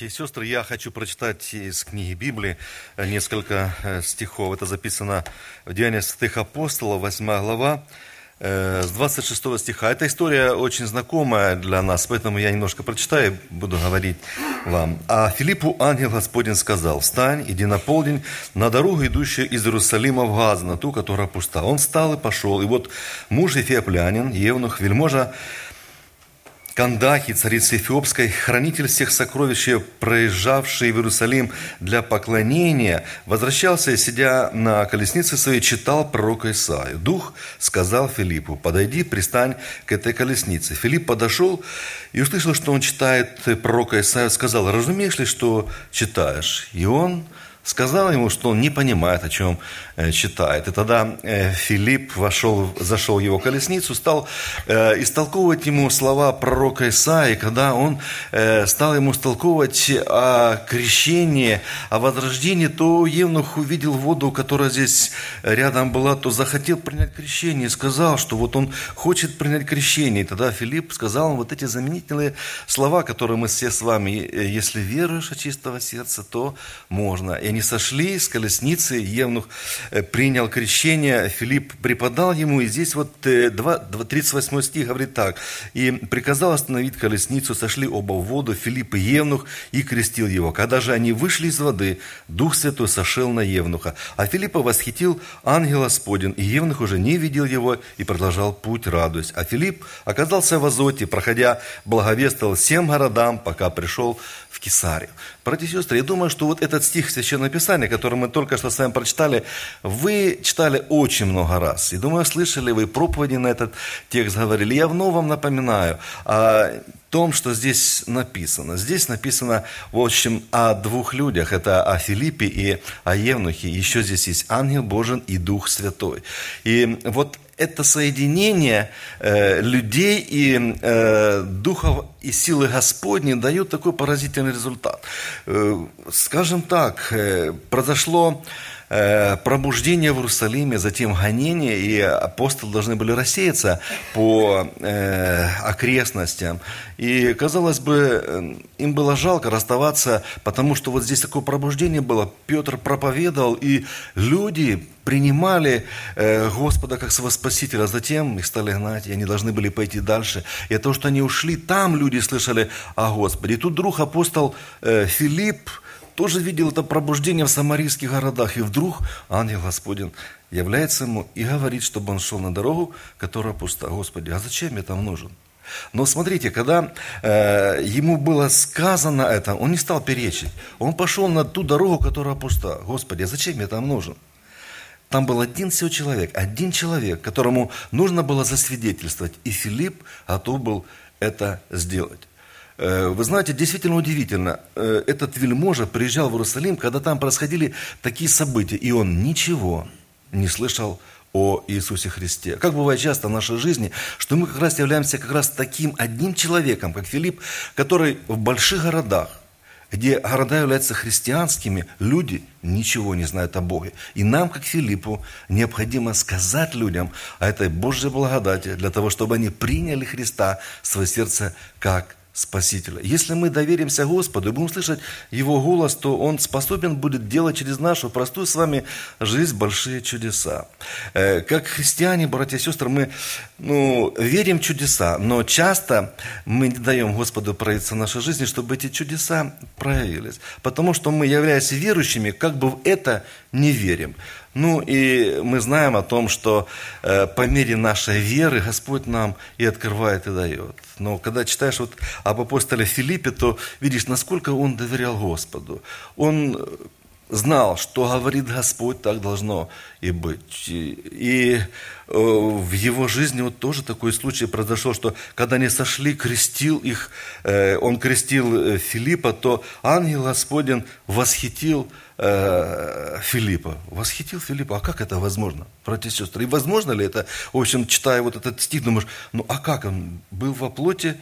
И сестры, я хочу прочитать из книги Библии несколько э, стихов. Это записано в Деяниях святых апостолов, 8 глава, э, с 26 стиха. Эта история очень знакомая для нас, поэтому я немножко прочитаю буду говорить вам. «А Филиппу ангел Господень сказал, «Встань, иди на полдень на дорогу, идущую из Иерусалима в Газ, на ту, которая пуста». Он встал и пошел, и вот муж Ефиоплянин, Евнух, вельможа, Кандахи, царицы Эфиопской, хранитель всех сокровищ, проезжавший в Иерусалим для поклонения, возвращался сидя на колеснице своей, читал пророка Исаию. Дух сказал Филиппу, подойди, пристань к этой колеснице. Филипп подошел и услышал, что он читает пророка Исаию, сказал, разумеешь ли, что читаешь? И он сказал ему, что он не понимает, о чем э, читает. И тогда э, Филипп вошел, зашел в его колесницу, стал э, истолковывать ему слова пророка Исаи, когда он стал ему истолковывать о крещении, о возрождении, то Евнух увидел воду, которая здесь рядом была, то захотел принять крещение и сказал, что вот он хочет принять крещение. И тогда Филипп сказал ему вот эти заменительные слова, которые мы все с вами, если веруешь от чистого сердца, то можно. И они они сошли с колесницы, Евнух э, принял крещение, Филипп преподал ему, и здесь вот 38 э, стих говорит так. «И приказал остановить колесницу, сошли оба в воду, Филипп и Евнух, и крестил его. Когда же они вышли из воды, Дух Святой сошел на Евнуха, а Филиппа восхитил ангел Господень, и Евнух уже не видел его и продолжал путь, радуясь. А Филипп оказался в Азоте, проходя, благовествовал всем городам, пока пришел в Кесарию. Братья и сестры, я думаю, что вот этот стих Священного Писания, который мы только что с вами прочитали, вы читали очень много раз. И думаю, слышали вы проповеди на этот текст говорили. Я вновь вам напоминаю о том, что здесь написано. Здесь написано, в общем, о двух людях. Это о Филиппе и о Евнухе. Еще здесь есть ангел Божий и Дух Святой. И вот это соединение э, людей и э, духов и силы Господней дают такой поразительный результат. Э, скажем так, э, произошло Э, пробуждение в Иерусалиме, затем гонение, и апостолы должны были рассеяться по э, окрестностям. И, казалось бы, э, им было жалко расставаться, потому что вот здесь такое пробуждение было. Петр проповедовал, и люди принимали Господа как своего Спасителя, а затем их стали гнать, и они должны были пойти дальше. И того, что они ушли, там люди слышали о Господе. И тут друг апостол Филипп, тоже видел это пробуждение в самарийских городах. И вдруг ангел Господень является ему и говорит, чтобы он шел на дорогу, которая пуста. Господи, а зачем я там нужен? Но смотрите, когда э, ему было сказано это, он не стал перечить. Он пошел на ту дорогу, которая пуста. Господи, а зачем я там нужен? Там был один всего человек, один человек, которому нужно было засвидетельствовать. И Филипп готов был это сделать. Э, вы знаете, действительно удивительно. Э, этот вельможа приезжал в Иерусалим, когда там происходили такие события, и он ничего не слышал о Иисусе Христе. Как бывает часто в нашей жизни, что мы как раз являемся как раз таким одним человеком, как Филипп, который в больших городах, где города являются христианскими, люди ничего не знают о Боге. И нам, как Филиппу, необходимо сказать людям о этой Божьей благодати, для того, чтобы они приняли Христа в свое сердце как Спасителя. Если мы доверимся Господу и будем слышать Его голос, то Он способен будет делать через нашу простую с вами жизнь большие чудеса. Э, как христиане, братья и сестры, мы ну, верим в чудеса, но часто мы не даем Господу проявиться в нашей жизни, чтобы эти чудеса проявились. Потому что мы, являясь верующими, как бы в это не верим. Ну и мы знаем о том, что э, по мере нашей веры Господь нам и открывает, и дает. Но когда читаешь вот об апостоле Филиппе, то видишь, насколько он доверял Господу. Он знал, что говорит Господь, так должно и быть. И э, в его жизни вот тоже такой случай произошел, что когда они сошли, крестил их, э, он крестил Филиппа, то ангел Господень восхитил э, Филиппа. Восхитил Филиппа. А как это возможно, братья и сестры? И возможно ли это? В общем, читая вот этот стих, думаешь, ну а как он был во плоти,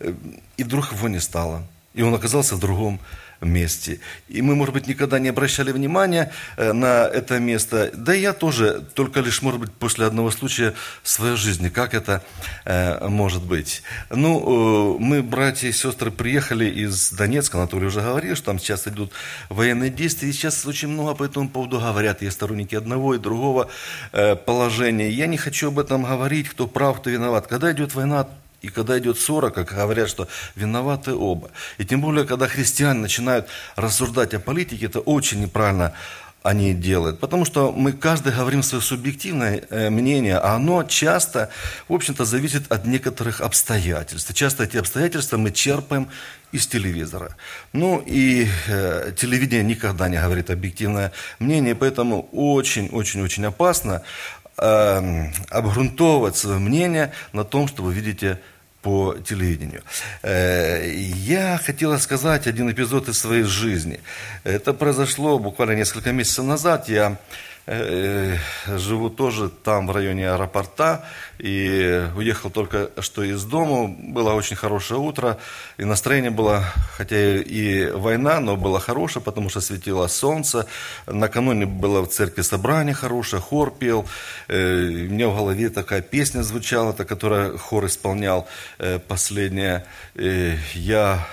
э, и вдруг его не стало. И он оказался в другом месте. И мы, может быть, никогда не обращали внимания э, на это место. Да и я тоже, только лишь, может быть, после одного случая в своей жизни. Как это э, может быть? Ну, э, мы, братья и сестры, приехали из Донецка, Анатолий уже говорил, что там сейчас идут военные действия. И сейчас очень много по этому поводу говорят. Есть сторонники одного и другого положения. Я не хочу об этом говорить, кто прав, кто виноват. Когда идет война, и когда идет ссора, как говорят, что виноваты оба. И тем более, когда христиане начинают рассуждать о политике, это очень неправильно они делают. Потому что мы каждый говорим свое субъективное э, мнение, а оно часто, в общем-то, зависит от некоторых обстоятельств. И часто эти обстоятельства мы черпаем из телевизора. Ну и э, телевидение никогда не говорит объективное мнение, поэтому очень-очень-очень опасно э, свое мнение на том, что вы видите по телевидению. Э, я хотела сказать один эпизод из своей жизни. Это произошло буквально несколько месяцев назад. Я живу тоже там, в районе аэропорта, и уехал только что из дома. Было очень хорошее утро, и настроение было, хотя и война, но было хорошее, потому что светило солнце. Накануне было в церкви собрание хорошее, хор пел. Э, у меня в голове такая песня звучала, которая хор исполнял э, последняя. Я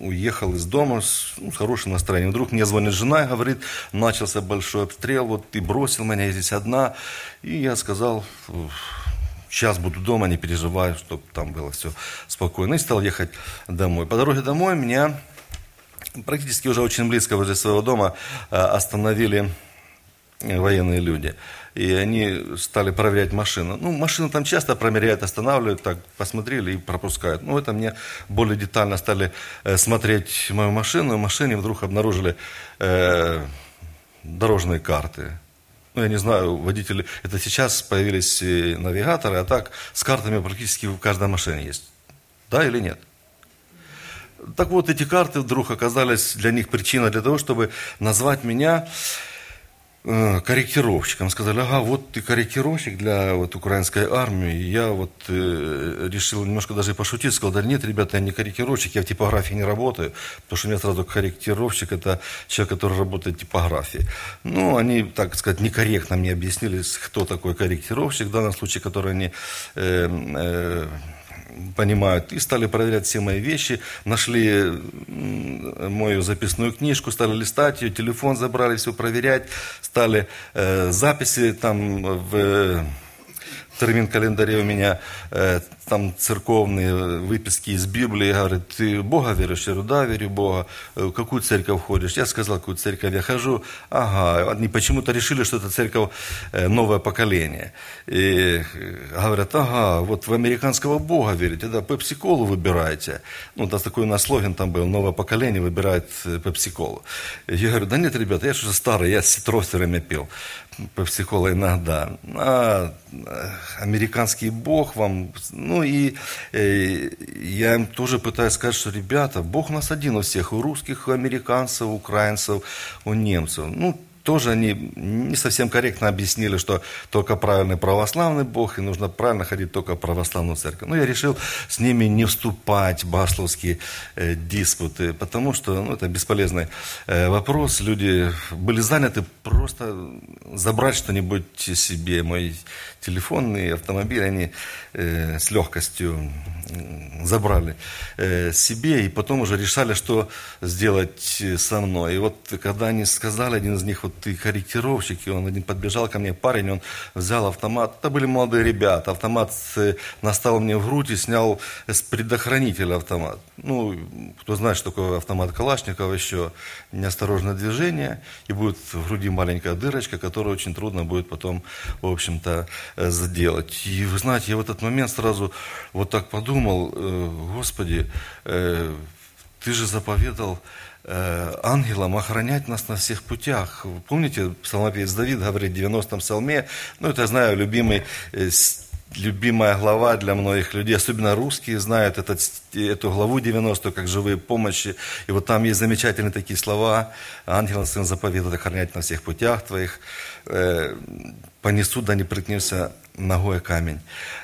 уехал из дома с, ну, с хорошим настроением. Вдруг мне звонит жена и говорит, начался большой обстрел, вот ты бросил меня, я здесь одна. И я сказал, сейчас буду дома, не переживай, чтобы там было все спокойно. И стал ехать домой. По дороге домой меня практически уже очень близко возле своего дома э, остановили военные люди и они стали проверять машину. Ну, машину там часто проверяют, останавливают, так посмотрели и пропускают. Ну, это мне более детально стали э, смотреть мою машину. В машине вдруг обнаружили э, дорожные карты. Ну, я не знаю, водители, это сейчас появились навигаторы, а так с картами практически в каждой машине есть. Да или нет? Так вот, эти карты вдруг оказались для них причиной для того, чтобы назвать меня Э, корректировщиком. Сказали, ага, вот ты корректировщик для вот, украинской армии. Я вот э, решил немножко даже пошутить, сказал, да нет, ребята, я не корректировщик, я в типографии не работаю, потому что у меня сразу корректировщик, это человек, который работает в типографии. Ну, они, так сказать, некорректно мне объяснили, кто такой корректировщик, в данном случае, который они э, э, понимают, и стали проверять все мои вещи, нашли мою записную книжку, стали листать ее, телефон забрали, все проверять, стали э, записи там в термин календаре у меня э, там церковные выписки из Библии, говорит, ты Бога веришь? Я говорю, да, верю Бога. Э, в какую церковь ходишь? Я сказал, какую церковь я хожу. Ага, они почему-то решили, что это церковь э, новое поколение. И э, говорят, ага, вот в американского Бога верите, да, пепси-колу выбираете. Ну, да, такой у нас слоган там был, новое поколение выбирает пепси-колу. Я говорю, да нет, ребята, я же старый, я с цитросерами пил пепси-кола иногда. А американский Бог вам, ну, и э, я им тоже пытаюсь сказать, что, ребята, Бог у нас один у всех, у русских, у американцев, у украинцев, у немцев. Ну, тоже они не совсем корректно объяснили, что только правильный православный Бог, и нужно правильно ходить только в православную церковь. Но я решил с ними не вступать в башловские э, диспуты, потому что ну, это бесполезный э, вопрос. Люди были заняты просто забрать что-нибудь себе. Мой телефонный автомобиль они э, с легкостью забрали себе, и потом уже решали, что сделать со мной. И вот когда они сказали, один из них, вот ты корректировщик, и он один подбежал ко мне, парень, он взял автомат, это были молодые ребята, автомат наставил мне в грудь и снял с предохранителя автомат. Ну, кто знает, что такое автомат Калашникова, еще неосторожное движение, и будет в груди маленькая дырочка, которую очень трудно будет потом, в общем-то, э, сделать. И вы знаете, я в этот момент сразу вот так подумал, э, Господи, э, Ты же заповедал ангелам охранять нас на всех путях. Помните, псалмопевец Давид говорит в 90-м псалме, ну, это, я знаю, любимый любимая глава для многих людей, особенно русские знают этот, эту главу 90 как живые помощи. И вот там есть замечательные такие слова. Ангел сын заповедует охранять на всех путях твоих. Э, понесу, да не приткнешься ногой камень.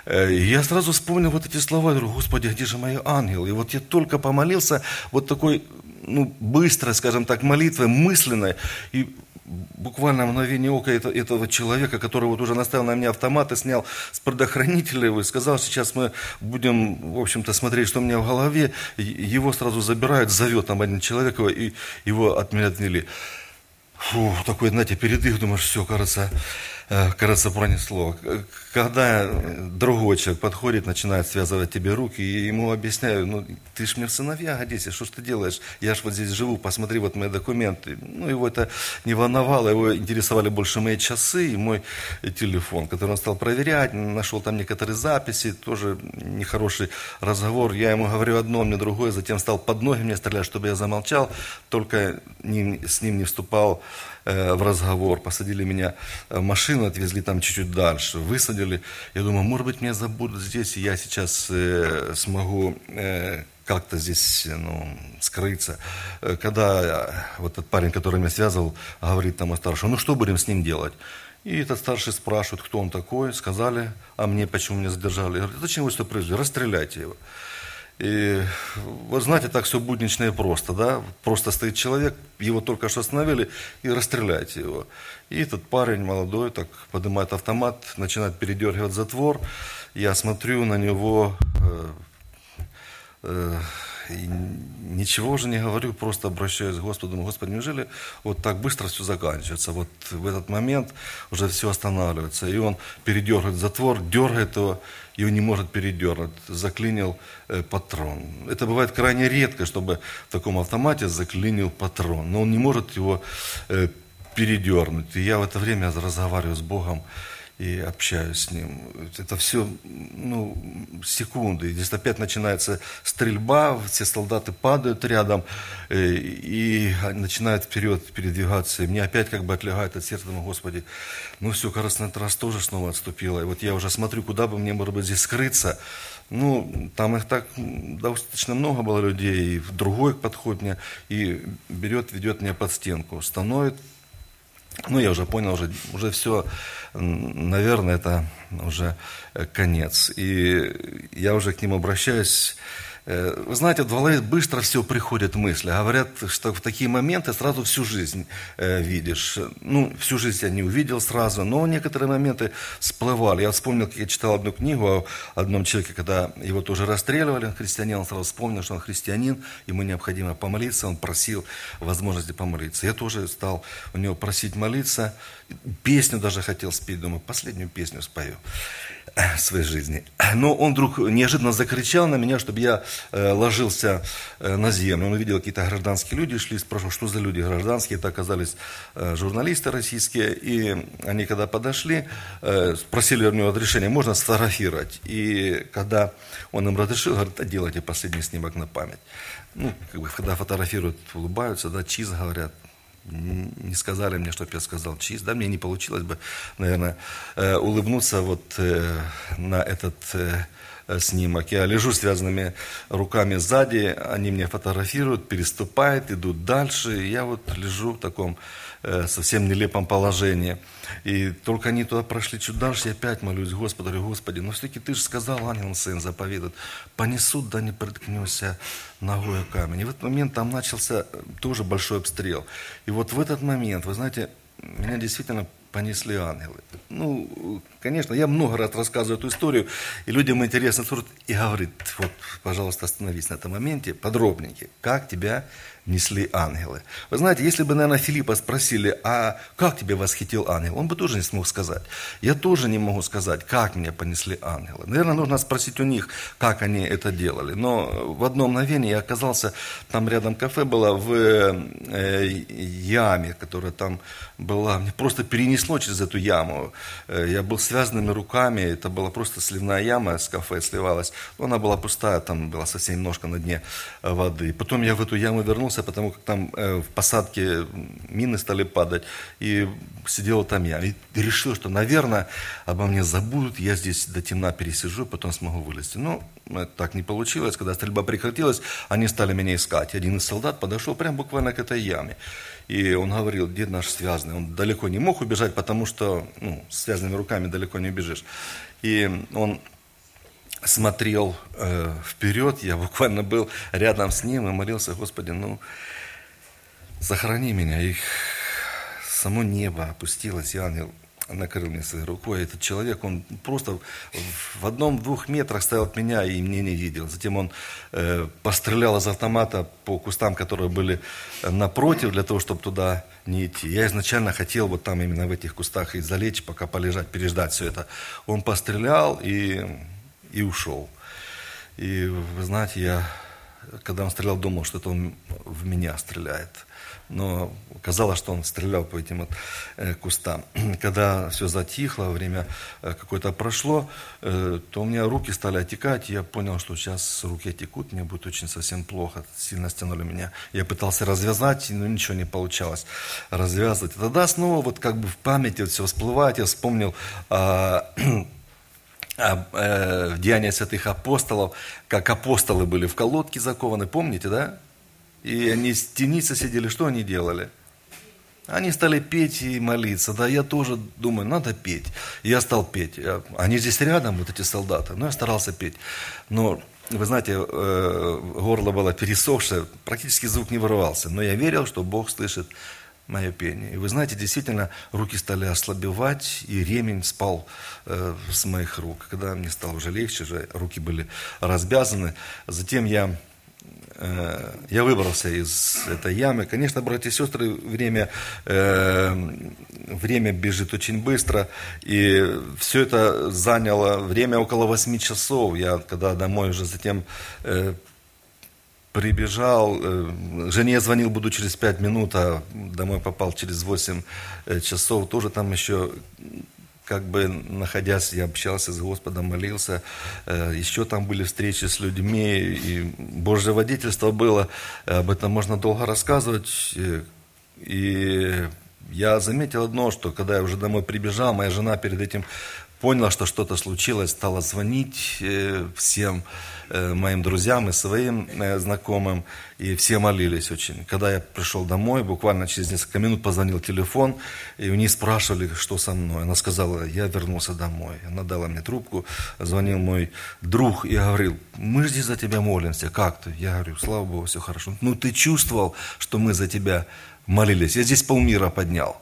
Э, я сразу вспомнил вот эти слова, говорю, Господи, где же мой ангел? И вот я только помолился, вот такой, ну, быстрой, скажем так, молитвой, мысленной, и буквально мгновение ока этого человека, который вот уже наставил на меня автомат и снял с предохранителя его и сказал, сейчас мы будем, в общем-то, смотреть, что у меня в голове. Его сразу забирают, зовет там один человек его, и его от меня. Фу, такой, знаете, передых, думаешь, все, кажется, Э, кажется, пронесло. Когда другой человек подходит, начинает связывать тебе руки, и ему объясняю, ну, ты ж мне в сыновья годишься, что ж ты делаешь? Я ж вот здесь живу, посмотри вот мои документы. Ну, его это не волновало, его интересовали больше мои часы и мой телефон, который он стал проверять, нашел там некоторые записи, тоже нехороший разговор. Я ему говорю одно, мне другое, затем стал под ноги мне стрелять, чтобы я замолчал, только не, с ним не вступал Э, в разговор, посадили меня в машину, отвезли там чуть-чуть дальше, высадили. Я думаю, может быть, меня забудут здесь, и я сейчас э, смогу э, как-то здесь ну, скрыться. Э, когда э, вот этот парень, который меня связывал, говорит тому старшему, ну что будем с ним делать? И этот старший спрашивает, кто он такой, сказали, а мне почему меня задержали. Я говорю, зачем вы что произвели, расстреляйте его. И вот знаете, так все буднично и просто, да? Просто стоит человек, его только что остановили, и расстреляйте его. И этот парень молодой так поднимает автомат, начинает передергивать затвор. Я смотрю на него, э, э, и ничего же не говорю, просто обращаюсь к Господу, думаю, Господи, неужели вот так быстро все заканчивается? Вот в этот момент уже все останавливается. И он передергивает затвор, дергает его, и он не может передернуть. Заклинил э, патрон. Это бывает крайне редко, чтобы в таком автомате заклинил патрон. Но он не может его э, передернуть. И я в это время разговариваю с Богом и общаюсь с ним. Это все ну, секунды. И здесь опять начинается стрельба, все солдаты падают рядом э, и начинают вперед передвигаться. И мне опять как бы отлегает от сердца, думаю, Господи, ну все, кажется, на этот раз тоже снова отступило. И вот я уже смотрю, куда бы мне, может быть, здесь скрыться. Ну, там их так достаточно много было людей, и другой подходит мне и берет, ведет меня под стенку, становит ну, я уже понял, уже, уже все, наверное, это уже конец. И я уже к ним обращаюсь вы знаете, в голове быстро все приходит мысли. Говорят, что в такие моменты сразу всю жизнь э, видишь. Ну, всю жизнь я не увидел сразу, но некоторые моменты всплывали. Я вспомнил, как я читал одну книгу о одном человеке, когда его тоже расстреливали, христианин, он сразу вспомнил, что он христианин, ему необходимо помолиться, он просил возможности помолиться. Я тоже стал у него просить молиться, песню даже хотел спеть, думаю, последнюю песню спою своей жизни. Но он вдруг неожиданно закричал на меня, чтобы я э, ложился э, на землю. Он увидел, какие-то гражданские люди шли, спрашивал, что за люди гражданские. Это оказались э, журналисты российские. И они, когда подошли, э, спросили у него разрешения, можно сфотографировать. И когда он им разрешил, говорит, а делайте последний снимок на память. Ну, как бы, когда фотографируют, улыбаются, да, чиз говорят, не сказали мне, чтобы я сказал чист, да, мне не получилось бы, наверное, э, улыбнуться вот э, на этот э, снимок. Я лежу связанными руками сзади, они меня фотографируют, переступают, идут дальше, и я вот лежу в таком совсем нелепом положении. И только они туда прошли чуть дальше, я опять молюсь, Господи, говорю, Господи, но все-таки ты же сказал, ангел сын заповедует, понесут, да не приткнешься ногой о камень. И в этот момент там начался тоже большой обстрел. И вот в этот момент, вы знаете, меня действительно понесли ангелы. Ну, конечно, я много раз рассказываю эту историю, и людям интересно слушать, и говорит, вот, пожалуйста, остановись на этом моменте, подробненько, как тебя несли ангелы. Вы знаете, если бы, наверное, Филиппа спросили, а как тебя восхитил ангел, он бы тоже не смог сказать. Я тоже не могу сказать, как меня понесли ангелы. Наверное, нужно спросить у них, как они это делали. Но в одно мгновение я оказался, там рядом кафе было, в э, яме, которая там была, мне просто перенесло через эту яму. Э, я был связанными руками, это была просто сливная яма с кафе сливалась. Но она была пустая, там была совсем немножко на дне воды. Потом я в эту яму вернулся, вернулся, потому как там э, в посадке мины стали падать, и сидел там я. И решил, что, наверное, обо мне забудут, я здесь до темна пересижу, потом смогу вылезти. Но ну, так не получилось. Когда стрельба прекратилась, они стали меня искать. Один из солдат подошел прямо буквально к этой яме. И он говорил, дед наш связанный. Он далеко не мог убежать, потому что ну, с связанными руками далеко не убежишь. И он смотрел э, вперед, я буквально был рядом с ним и молился, Господи, ну, сохрани меня. И само небо опустилось, и ангел накрыл меня своей рукой. Этот человек, он просто в одном-двух метрах стоял от меня и мне не видел. Затем он э, пострелял из автомата по кустам, которые были напротив, для того, чтобы туда не идти. Я изначально хотел вот там именно в этих кустах и залечь, пока полежать, переждать все это. Он пострелял и и ушел. И вы знаете, я, когда он стрелял, думал, что это он в меня стреляет. Но казалось, что он стрелял по этим вот э, кустам. Когда все затихло, время э, какое-то прошло, э, то у меня руки стали отекать, и я понял, что сейчас руки текут, мне будет очень совсем плохо, сильно стянули меня. Я пытался развязать, но ничего не получалось развязывать. Тогда снова вот как бы в памяти вот все всплывает, я вспомнил а, а, э, Деяния святых апостолов, как апостолы были в колодке закованы, помните, да? И они с темницы сидели, что они делали? Они стали петь и молиться. Да, я тоже думаю, надо петь. Я стал петь. Они здесь рядом, вот эти солдаты. Но я старался петь. Но, вы знаете, э, горло было пересохшее, практически звук не вырывался. Но я верил, что Бог слышит мое пение. И вы знаете, действительно, руки стали ослабевать, и ремень спал э, с моих рук. Когда мне стало уже легче, уже руки были развязаны. Затем я, я выбрался из этой ямы. Конечно, братья и сестры, время, э, время бежит очень быстро, и все это заняло время около 8 часов. Я, когда домой уже затем э, прибежал, э, жене звонил, буду через пять минут, а домой попал через восемь э, часов, тоже там еще как бы находясь, я общался с Господом, молился, э, еще там были встречи с людьми, и Божье водительство было, об этом можно долго рассказывать, и я заметил одно, что когда я уже домой прибежал, моя жена перед этим поняла, что что-то случилось, стала звонить всем, Э, моим друзьям и своим э, знакомым, и все молились очень. Когда я пришел домой, буквально через несколько минут позвонил телефон, и у них спрашивали, что со мной. Она сказала, я вернулся домой. Она дала мне трубку, звонил мой друг и говорил, мы здесь за тебя молимся, как ты? Я говорю, слава Богу, все хорошо. Ну ты чувствовал, что мы за тебя молились? Я здесь полмира поднял.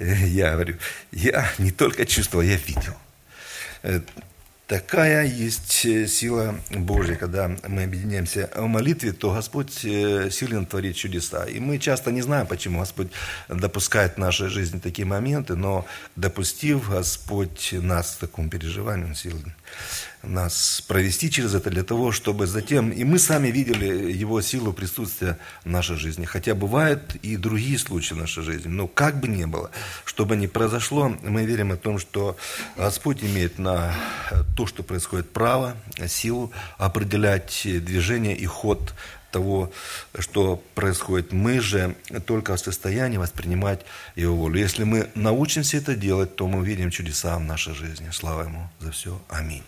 Э, я говорю, я не только чувствовал, я видел. Такая есть э, сила Божья, когда мы объединяемся в молитве, то Господь э, силен творить чудеса. И мы часто не знаем, почему Господь допускает в нашей жизни такие моменты, но допустив Господь нас в таком переживании, Он силен нас провести через это для того, чтобы затем, и мы сами видели Его силу присутствия в нашей жизни. Хотя бывают и другие случаи в нашей жизни, но как бы ни было, что бы ни произошло, мы верим о том, что Господь имеет на то, что происходит право, силу определять движение и ход того, что происходит. Мы же только в состоянии воспринимать Его волю. Если мы научимся это делать, то мы увидим чудеса в нашей жизни. Слава Ему за все. Аминь.